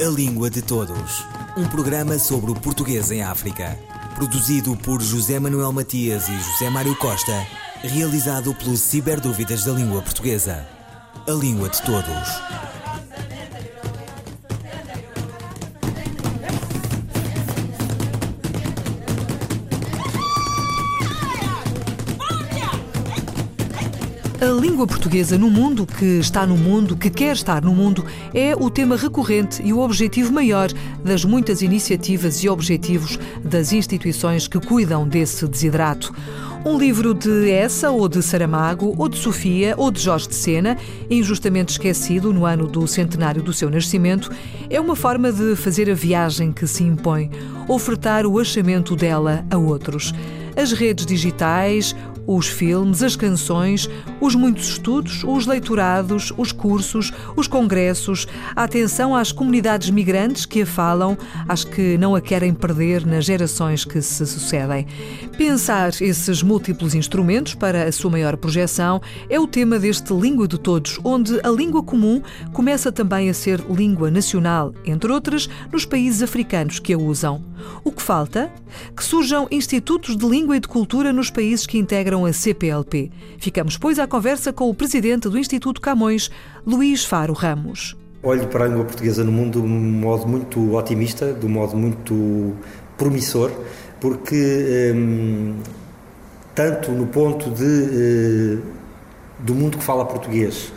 A Língua de Todos. Um programa sobre o português em África. Produzido por José Manuel Matias e José Mário Costa. Realizado pelo Ciberdúvidas da Língua Portuguesa. A Língua de Todos. Língua portuguesa no mundo, que está no mundo, que quer estar no mundo, é o tema recorrente e o objetivo maior das muitas iniciativas e objetivos das instituições que cuidam desse desidrato. Um livro de Essa, ou de Saramago, ou de Sofia, ou de Jorge de Sena, injustamente esquecido no ano do centenário do seu nascimento, é uma forma de fazer a viagem que se impõe, ofertar o achamento dela a outros. As redes digitais, os filmes, as canções, os muitos estudos, os leitorados, os cursos, os congressos, a atenção às comunidades migrantes que a falam, às que não a querem perder nas gerações que se sucedem. Pensar esses múltiplos instrumentos para a sua maior projeção é o tema deste Língua de Todos, onde a língua comum começa também a ser língua nacional, entre outras, nos países africanos que a usam. O que falta? Que surjam institutos de língua e de cultura nos países que integram a CPLP. Ficamos, pois, à conversa com o presidente do Instituto Camões, Luís Faro Ramos. Olho para a língua portuguesa no mundo de um modo muito otimista, de um modo muito promissor, porque hum, tanto no ponto de eh, do mundo que fala português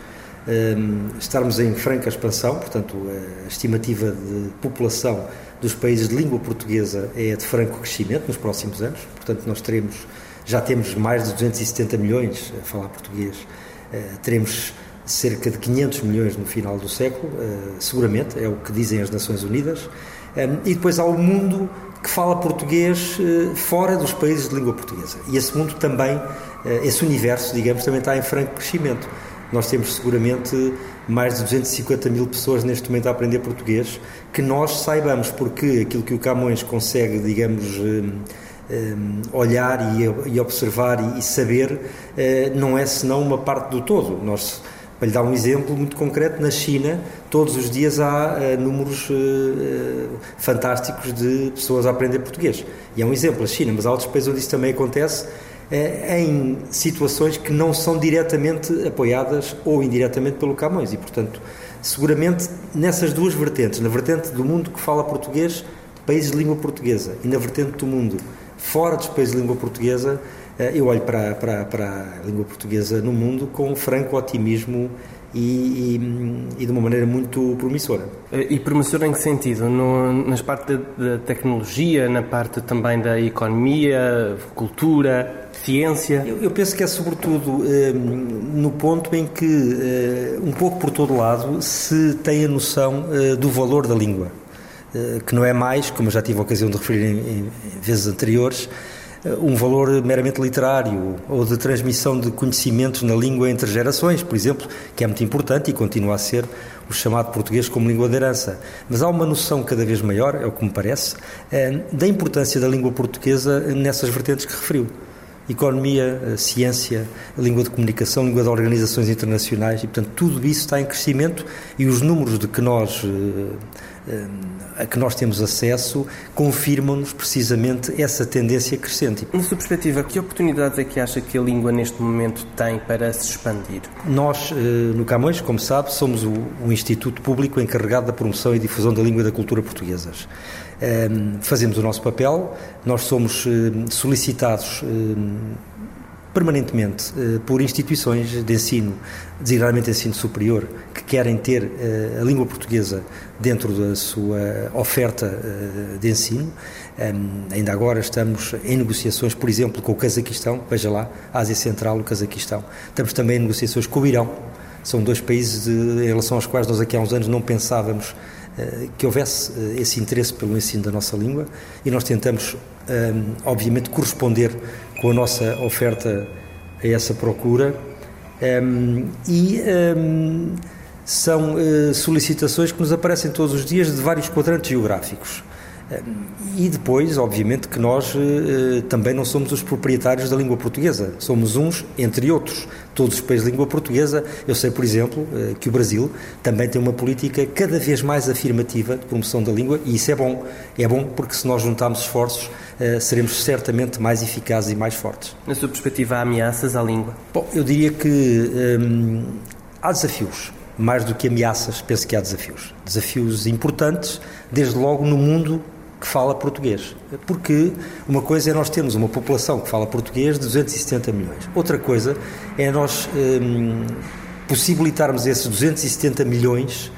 hum, estarmos em franca expansão, portanto a estimativa de população dos países de língua portuguesa é de franco crescimento nos próximos anos, portanto nós teremos já temos mais de 270 milhões a falar português, uh, teremos cerca de 500 milhões no final do século, uh, seguramente, é o que dizem as Nações Unidas, um, e depois há o mundo que fala português uh, fora dos países de língua portuguesa. E esse mundo também, esse universo, digamos, também está em franco crescimento. Nós temos seguramente mais de 250 mil pessoas neste momento a aprender português, que nós saibamos, porque aquilo que o Camões consegue, digamos, Ehm, olhar e, observar e, saber eh, não é senão uma parte do todo. Nós, para lhe dar um exemplo muito concreto, na China, todos os dias há uh, números uh, fantásticos de pessoas a aprender português. E é um exemplo, a China, mas há outros países onde isso também acontece em situações que não são diretamente apoiadas ou indiretamente pelo Camões. E, portanto, seguramente nessas duas vertentes, na vertente do mundo que fala português, países de língua portuguesa, e na vertente do mundo fora dos países de língua portuguesa, eh, eu olho para, para, para a língua portuguesa no mundo com franco otimismo e, e, e, de uma maneira muito promissora. Eh, e promissora em que sentido? No, nas partes da, tecnologia, na parte também da economia, cultura, ciência? Eu, eu penso que é sobretudo eh, no ponto em que, eh, um pouco por todo lado, se tem a noção eh, do valor da língua. Eh, que não é mais, como já tive a ocasião de referir em, em vezes anteriores, eh, um valor meramente literário ou de transmissão de conhecimentos na língua entre gerações, por exemplo, que é muito importante e continua a ser o chamado português como língua de herança. Mas há uma noção cada vez maior, é o que me parece, eh, da importância da língua portuguesa nessas vertentes que referiu. Economia, ciência, língua de comunicação, língua de organizações internacionais e, portanto, tudo isso está em crescimento e os números de que nós a que nós temos acesso confirmam-nos precisamente essa tendência crescente. Na sua perspectiva, que oportunidades é que acha que a língua neste momento tem para se expandir? Nós, eh, no Camões, como sabe, somos o, Instituto Público encarregado da promoção e difusão da língua e da cultura portuguesas. Eh, fazemos o nosso papel, nós somos solicitados permanentemente eh, por instituições de ensino, designadamente de ensino superior, querem ter eh, a língua portuguesa dentro da sua oferta eh, de ensino. Ainda agora estamos em negociações, por exemplo, com o Cazaquistão, veja lá, Ásia Central, o Cazaquistão. Estamos também em negociações com o Irão. São dois países de, em relação aos quais nós aqui há uns anos não pensávamos que houvesse esse interesse pelo ensino da nossa língua e nós tentamos, obviamente, corresponder com a nossa oferta a essa procura um, e um, são uh, solicitações que nos aparecem todos os dias de vários quadrantes geográficos. E depois, obviamente, que nós eh, também não somos os proprietários da língua portuguesa, somos uns entre outros. Todos os países de língua portuguesa, eu sei, por exemplo, eh, que o Brasil também tem uma política cada vez mais afirmativa de promoção da língua e isso é bom. É bom porque se nós juntarmos esforços, eh, seremos certamente mais eficazes e mais fortes. Na sua perspectiva, há ameaças à língua? Bom, eu diria que hum, há desafios mais do que ameaças, penso que há desafios. Desafios importantes, desde logo no mundo que fala português. Porque uma coisa é nós termos uma população que fala português de 270 milhões. Outra coisa é nós hum, possibilitarmos esses 270 milhões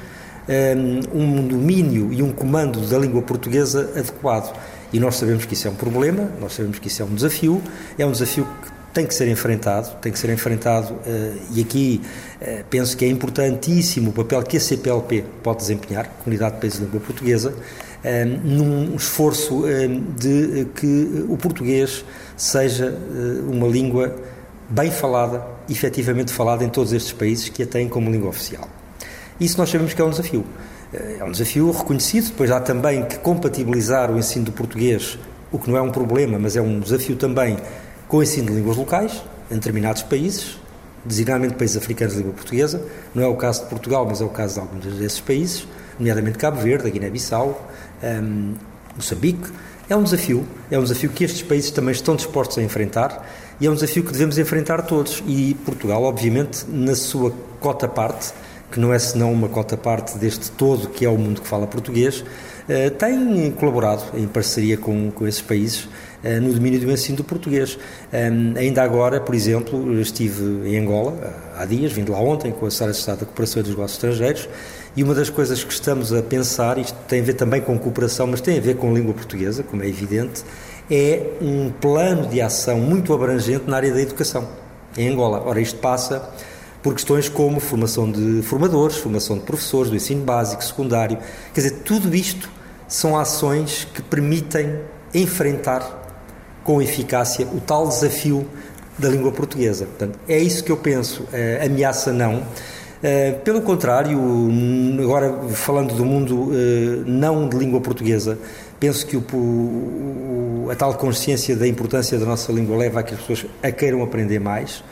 hum, um domínio e um comando da língua portuguesa adequado. E nós sabemos que isso é um problema, nós sabemos que isso é um desafio, é um desafio que tem que ser enfrentado, tem que ser enfrentado uh, e aqui uh, penso que é importantíssimo o papel que a CPLP pode desempenhar, Comunidade de Países de Língua Portuguesa, um, num esforço de que o português seja uma língua bem falada, efetivamente falada em todos estes países que a têm como língua oficial. Isso nós sabemos que é um desafio. É um desafio reconhecido, depois há também que compatibilizar o ensino do português, o que não é um problema, mas é um desafio também com o ensino de línguas locais em determinados países, designadamente países africanos de língua portuguesa. Não é o caso de Portugal, mas é o caso de alguns desses países, nomeadamente Cabo Verde, Guiné-Bissau, um, Moçambique. É um desafio, é um desafio que estes países também estão dispostos a enfrentar e é um desafio que devemos enfrentar todos. E Portugal, obviamente, na sua cota parte, que não é senão uma cota parte deste todo que é o mundo que fala português, eh, tem colaborado em parceria com, com esses países no domínio do ensino do português. Ainda agora, por exemplo, estive em Angola há dias, vindo lá ontem com a Sara de Estado da Cooperação e dos Negócios Estrangeiros, e uma das coisas que estamos a pensar, isto tem a ver também com cooperação, mas tem a ver com língua portuguesa, como é evidente, é um plano de ação muito abrangente na área da educação em Angola. Ora, isto passa por questões como formação de formadores, formação de professores do ensino básico, secundário. Quer dizer, tudo isto são ações que permitem enfrentar com eficácia o tal desafio da língua portuguesa. Portanto, é isso que eu penso. Uh, ameaça não. Uh, pelo contrário, agora falando do mundo uh, não de língua portuguesa, penso que o, o, a tal consciência da importância da nossa língua leva a que as pessoas a queiram aprender mais.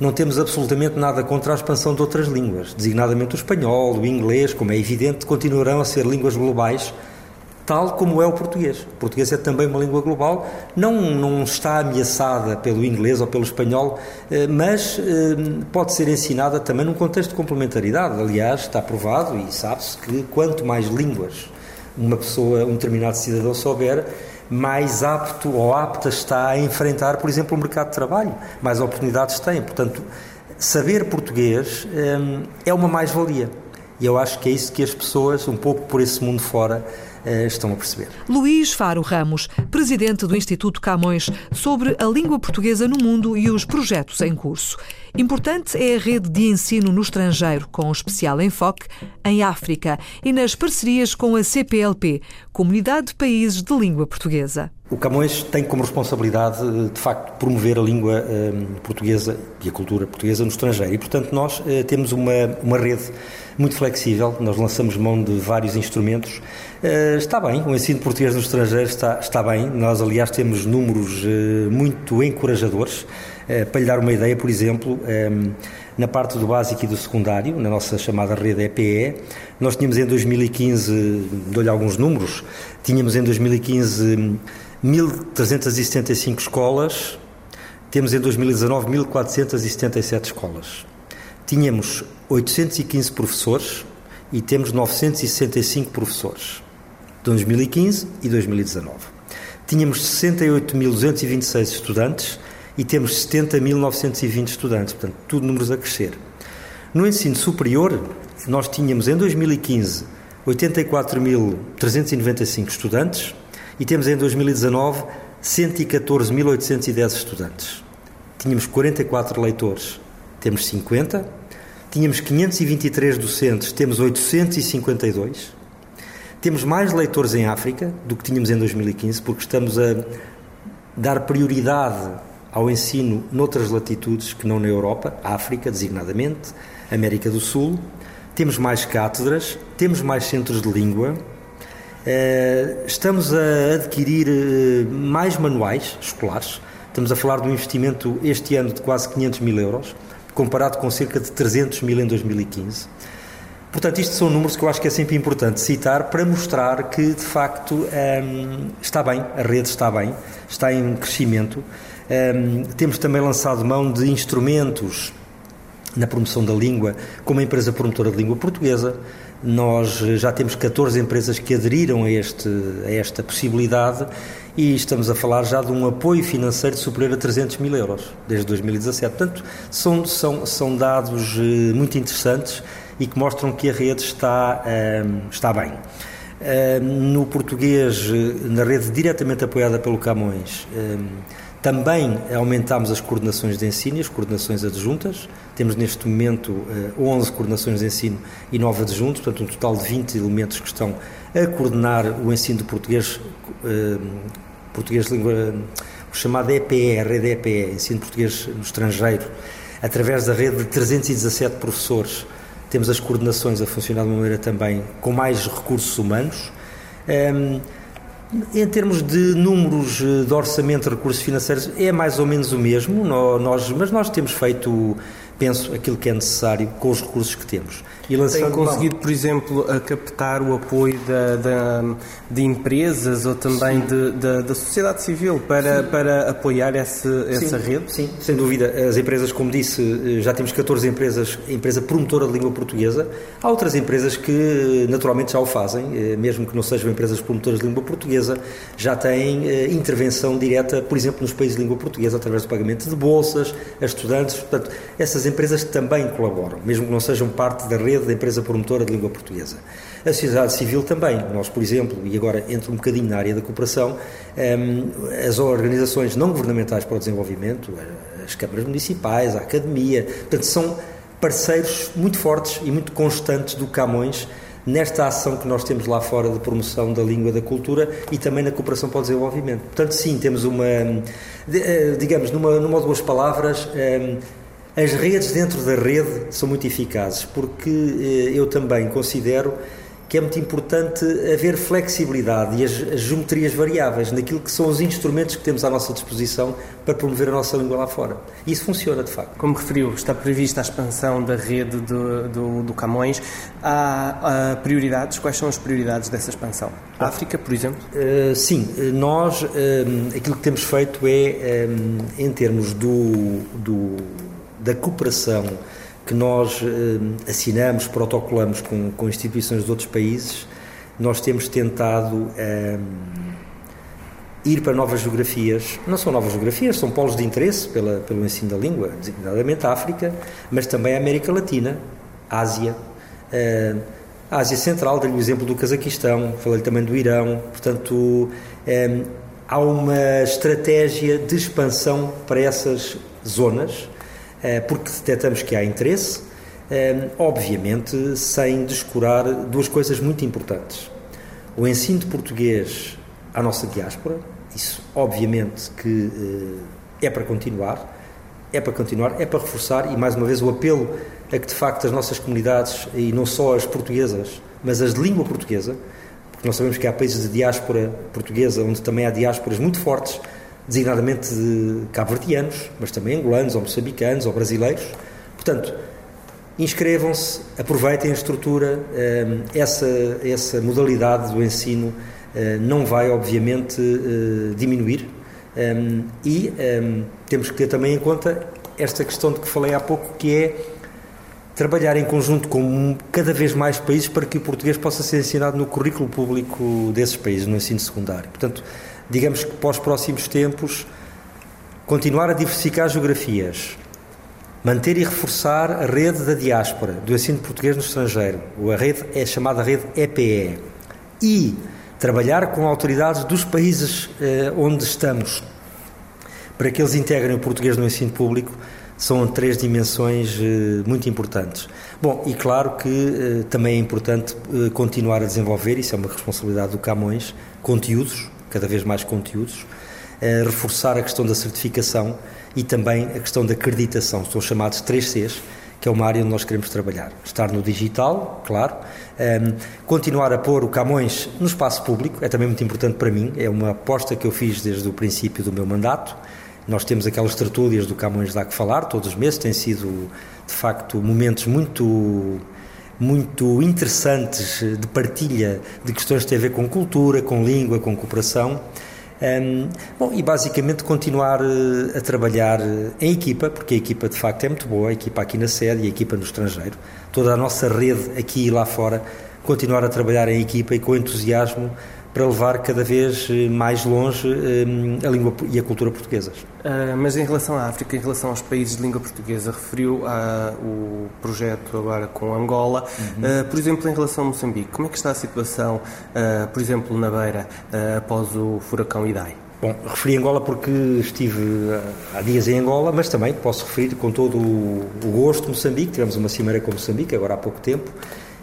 Não temos absolutamente nada contra a expansão de outras línguas, designadamente o espanhol, o inglês, como é evidente, continuarão a ser línguas globais tal como é o português. O português é também uma língua global, não, não está ameaçada pelo inglês ou pelo espanhol, eh, mas eh, pode ser ensinada também num contexto de complementaridade. Aliás, está provado e sabe-se que quanto mais línguas uma pessoa, um determinado cidadão souber, mais apto ou apta está a enfrentar, por exemplo, o mercado de trabalho, mais oportunidades tem. Portanto, saber português eh, é uma mais-valia. E eu acho que é isso que as pessoas, um pouco por esse mundo fora, estão a perceber. Luís Faro Ramos, presidente do Instituto Camões, sobre a língua portuguesa no mundo e os projetos em curso. Importante é a rede de ensino no estrangeiro, com especial enfoque em África e nas parcerias com a CPLP, Comunidade de Países de Língua Portuguesa. O Camões tem como responsabilidade, de facto, promover a língua eh, portuguesa e a cultura portuguesa no estrangeiro. E, portanto, nós eh, temos uma, uma rede muito flexível, nós lançamos mão de vários instrumentos. Eh, está bem, o ensino português no estrangeiro está, está bem. Nós, aliás, temos números eh, muito encorajadores. Para lhe dar uma ideia, por exemplo, na parte do básico e do secundário, na nossa chamada rede EPE, nós tínhamos em 2015, dou-lhe alguns números, tínhamos em 2015 1.375 escolas, temos em 2019 1.477 escolas. Tínhamos 815 professores e temos 965 professores. 2015 e 2019. Tínhamos 68.226 estudantes e temos 70.920 estudantes, portanto, tudo números a crescer. No ensino superior, nós tínhamos em 2015 84.395 estudantes e temos em 2019 114.810 estudantes. Tínhamos 44 leitores, temos 50. Tínhamos 523 docentes, temos 852. Temos mais leitores em África do que tínhamos em 2015, porque estamos a dar prioridade ao ensino noutras latitudes que não na Europa, África, designadamente, América do Sul. Temos mais cátedras, temos mais centros de língua. Estamos a adquirir mais manuais escolares. Estamos a falar de um investimento este ano de quase 500 mil euros, comparado com cerca de 300 mil em 2015. Portanto, isto são números que eu acho que é sempre importante citar para mostrar que, de facto, um, está bem, a rede está bem, está em crescimento. Um, temos também lançado mão de instrumentos na promoção da língua, como a empresa promotora de língua portuguesa. Nós já temos 14 empresas que aderiram a, este, a esta possibilidade e estamos a falar já de um apoio financeiro superior a 300 mil euros desde 2017. Portanto, são, são, são dados eh, muito interessantes e que mostram que a rede está, ehm, está bem. Ehm, no português, na rede diretamente apoiada pelo Camões, ehm, também aumentámos as coordenações de ensino e as coordenações adjuntas. Temos neste momento 11 eh, coordenações de ensino e 9 adjuntos, portanto, um total de 20 elementos que estão a coordenar o ensino de português, português de língua, o chamado EPE, a rede EPE, ensino português no estrangeiro, através da rede de 317 professores temos as coordenações a funcionar de uma maneira também com mais recursos humanos. Um, em termos de números eh, de orçamento de recursos financeiros, é mais ou menos o mesmo, nós, mas nós temos feito penso, aquilo que é necessário com os recursos que temos. E lançando Tem conseguido, por exemplo, a captar o apoio da, da de empresas ou também de, de, da sociedade civil para, para apoiar esse, essa sim, rede? Sim, sem dúvida. As empresas, como disse, já temos 14 empresas, empresa promotora de língua portuguesa. Há outras empresas que naturalmente já o fazem, eh, mesmo que não sejam empresas promotoras de língua portuguesa, já têm eh, intervenção direta, por exemplo, nos países de língua portuguesa, através do pagamento de bolsas a estudantes. Portanto, essas empresas também colaboram, mesmo que não sejam parte da rede da empresa promotora de língua portuguesa. A sociedade civil também. Nós, por exemplo, e agora entro um bocadinho na área da cooperação, ehm, as organizações não governamentais para o desenvolvimento, as câmaras municipais, a academia, portanto, são parceiros muito fortes e muito constantes do Camões nesta ação que nós temos lá fora de promoção da língua da cultura e também na cooperação para o desenvolvimento. Portanto, sim, temos uma, eh, digamos, numa, numa ou duas palavras, ehm, as redes dentro da rede são muito eficazes, porque eh, eu também considero que é muito importante haver flexibilidade e as, as, geometrias variáveis naquilo que são os instrumentos que temos à nossa disposição para promover a nossa língua lá fora. E isso funciona, de facto. Como referiu, está prevista a expansão da rede do, do, do Camões. Há, há, prioridades? Quais são as prioridades dessa expansão? África, por exemplo? Uh, sim, nós, uh, aquilo que temos feito é, um, em termos do, do da cooperação que nós eh, assinamos, protocolamos com, com instituições de outros países, nós temos tentado eh, ir para novas geografias. Não são novas geografias, são polos de interesse pela, pelo ensino da língua, designadamente a África, mas também a América Latina, Ásia. Eh, a Ásia Central, dei-lhe o exemplo do Cazaquistão, falei também do Irão, portanto, eh, há uma estratégia de expansão para essas zonas porque detectamos que há interesse, eh, obviamente sem descurar duas coisas muito importantes. O ensino de português à nossa diáspora, isso obviamente que eh, é para continuar, é para continuar, é para reforçar e mais uma vez o apelo a que de facto as nossas comunidades, e não só as portuguesas, mas as de língua portuguesa, porque nós sabemos que há países de diáspora portuguesa onde também há diásporas muito fortes, designadamente de cabo-verdianos, mas também angolanos, ou moçambicanos, ou brasileiros. Portanto, inscrevam-se, aproveitem a estrutura, ehm, essa, essa modalidade do ensino eh, não vai, obviamente, eh, diminuir ehm, e ehm, temos que ter também em conta esta questão de que falei há pouco, que é trabalhar em conjunto com cada vez mais países para que o português possa ser ensinado no currículo público desses países, no ensino secundário. Portanto, digamos que para os próximos tempos, continuar a diversificar geografias, manter e reforçar a rede da diáspora, do ensino português no estrangeiro, a rede é chamada rede EPE, e trabalhar com autoridades dos países eh, onde estamos para que eles integrem o português no ensino público, são três dimensões eh, muito importantes. Bom, e claro que eh, também é importante eh, continuar a desenvolver, isso é uma responsabilidade do Camões, conteúdos, cada vez mais conteúdos, reforçar a questão da certificação e também a questão da acreditação, são chamados 3 Cs, que é uma área onde nós queremos trabalhar. Estar no digital, claro, um, continuar a pôr o Camões no espaço público, é também muito importante para mim, é uma aposta que eu fiz desde o princípio do meu mandato. Nós temos aquelas tertúlias do Camões Dá que Falar, todos os meses, têm sido, de facto, momentos muito muito interessantes de partilha de questões que têm a ver com cultura, com língua, com cooperação. Um, bom, e basicamente continuar uh, a trabalhar uh, em equipa, porque a equipa de facto é muito boa, a equipa aqui na sede e a equipa no estrangeiro, toda a nossa rede aqui e lá fora, continuar a trabalhar em equipa e com entusiasmo para levar cada vez eh, mais longe um, a língua e a cultura portuguesas. Uh, mas em relação à África, em relação aos países de língua portuguesa, referiu uh, o projeto agora com Angola. Uhum. Uh, por exemplo, em relação a Moçambique, como é que está a situação, por exemplo, na Beira, após o furacão Idai? Bom, referi Angola porque estive há dias em Angola, mas também posso referir com todo o gosto Moçambique. Tivemos uma cimeira com Moçambique agora há pouco tempo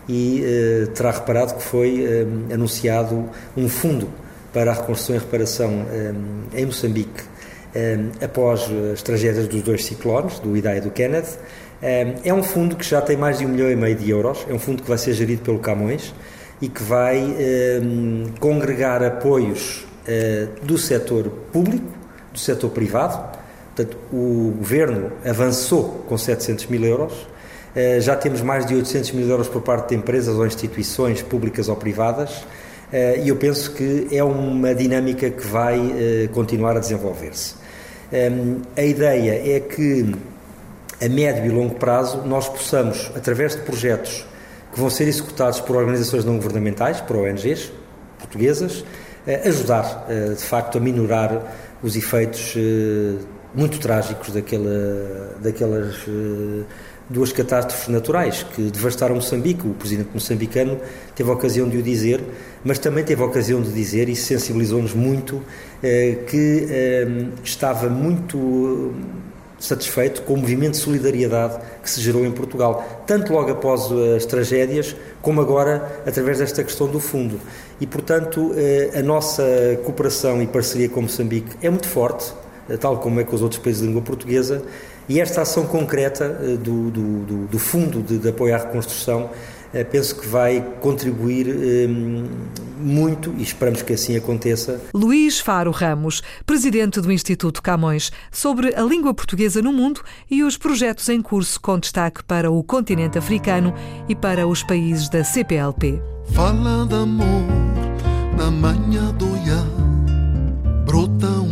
e uh, terá reparado que foi uh, anunciado um fundo para a reconstrução e reparação um, em Moçambique após as tragédias dos dois ciclones, do Idai e do Kenneth. é um fundo que já tem mais de um milhão e meio de euros, é um fundo que vai ser gerido pelo Camões e que vai congregar apoios do setor público, do setor privado. Portanto, o governo avançou com 700 mil euros eh, já temos mais de 800 mil euros por parte de empresas ou instituições públicas ou privadas eh, e eu penso que é uma dinâmica que vai eh, continuar a desenvolver-se. Ehm, a ideia é que a médio e longo prazo nós possamos, através de projetos que vão ser executados por organizações não governamentais, por ONGs portuguesas, ajudar de facto a minorar os efeitos muito trágicos daquela, daquelas duas catástrofes naturais que devastaram Moçambique. O presidente moçambicano teve a ocasião de o dizer, mas também teve a ocasião de dizer, e sensibilizou-nos muito, eh, que eh, estava muito satisfeito com o movimento de solidariedade que se gerou em Portugal, tanto logo após as tragédias, como agora através desta questão do fundo. E, portanto, eh, a nossa cooperação e parceria com Moçambique é muito forte, tal como é com os outros países de língua portuguesa, e esta ação concreta eh, do, do, do, do Fundo de, de, Apoio à Reconstrução eh, penso que vai contribuir eh, muito e esperamos que assim aconteça. Luís Faro Ramos, presidente do Instituto Camões, sobre a língua portuguesa no mundo e os projetos em curso com destaque para o continente africano e para os países da CPLP. Fala de amor na manhã do brota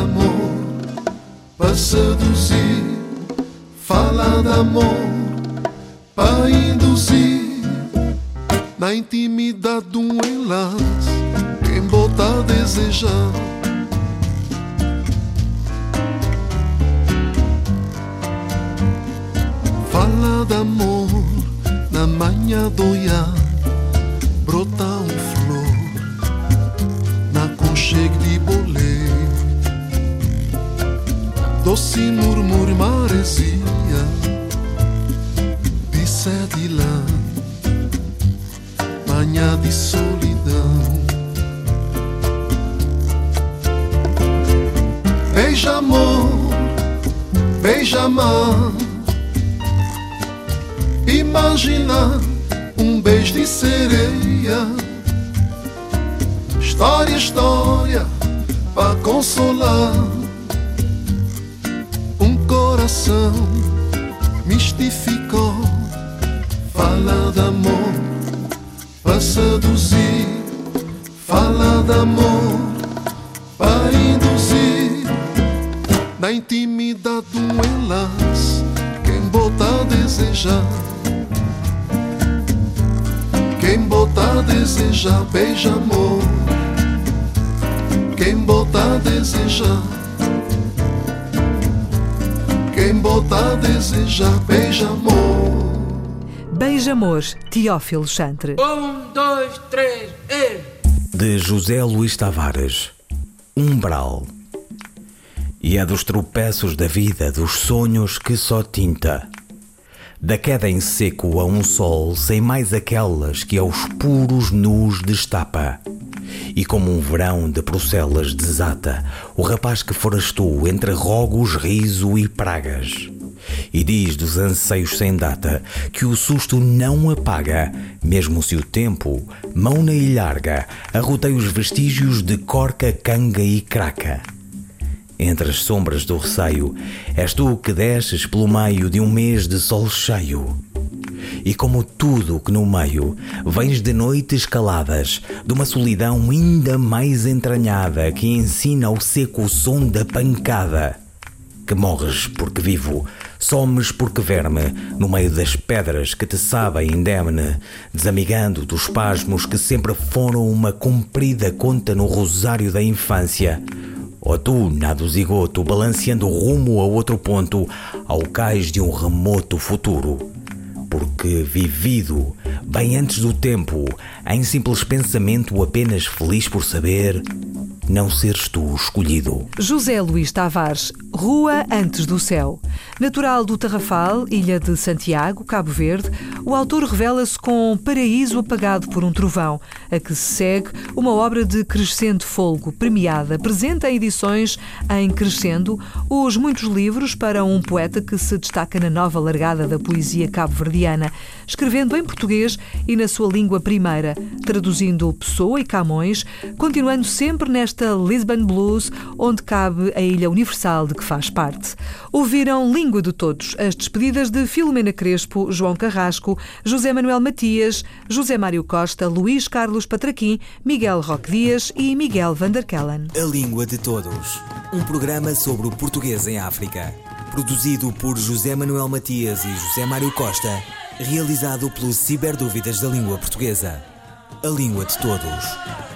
amor para seduzir, fala de amor para induzir na intimidade de um enlace. Quem bota a desejar de amor na manhã do ia brota um flor doce murmúrio maresia de sede lã manhã de solidão. Beija amor beija amor Imagina um beijo de sereia. História, história, para consolar coração mistificou. Fala de amor para seduzir, fala de amor para induzir na intimidade de um enlace. Quem bota a desejar Quem botar deseja, beija amor. Quem botar deseja. Botar deseja, beija amor. Beija Amor, Teófilo Chantre. Um, dois, três, e... De José Luís Tavares. Umbral. E é dos tropeços da vida, dos sonhos que só tinta. Da queda em seco a um sol sem mais aquelas que aos puros nus destapa. E como um verão de procelas desata o rapaz que forastou entre rogos, riso e pragas. E diz dos anseios sem data que o susto não apaga, mesmo se o tempo, mão na ilharga, arroteia os vestígios de corca, canga e craca. Entre as sombras do receio, és tu que desces pelo meio de um mês de sol cheio. E como tudo que no meio vens de noites caladas, de uma solidão ainda mais entranhada que ensina ao seco o som da pancada. Que morres porque vivo, somes porque verme, no meio das pedras que te sabem indemne, desamigando dos pasmos que sempre foram uma comprida conta no rosário da infância. Ou tu, nado zigoto, balanceando rumo a outro ponto, ao cais de um remoto futuro. Porque vivido, bem antes do tempo, em simples pensamento apenas feliz por saber, não seres tu escolhido. José Luís Tavares, Rua Antes do Céu. Natural do Tarrafal, ilha de Santiago, Cabo Verde, o autor revela-se com Paraíso Apagado por um Trovão, a que se segue uma obra de crescente folgo, premiada, presente em edições em Crescendo, os muitos livros para um poeta que se destaca na nova largada da poesia cabo-verdiana, escrevendo em português e na sua língua primeira, traduzindo Pessoa e Camões, continuando sempre nesta Lisbon Blues, onde cabe a ilha universal de que faz parte. Ouviram Língua de Todos, as despedidas de Filomena Crespo, João Carrasco, José Manuel Matias, José Mário Costa, Luís Carlos Patraquim, Miguel Roque Dias e Miguel Vanderkellen. A Língua de Todos. Um programa sobre o português em África. Produzido por José Manuel Matias e José Mário Costa. Realizado pelo Ciberdúvidas da Língua Portuguesa. A Língua de Todos.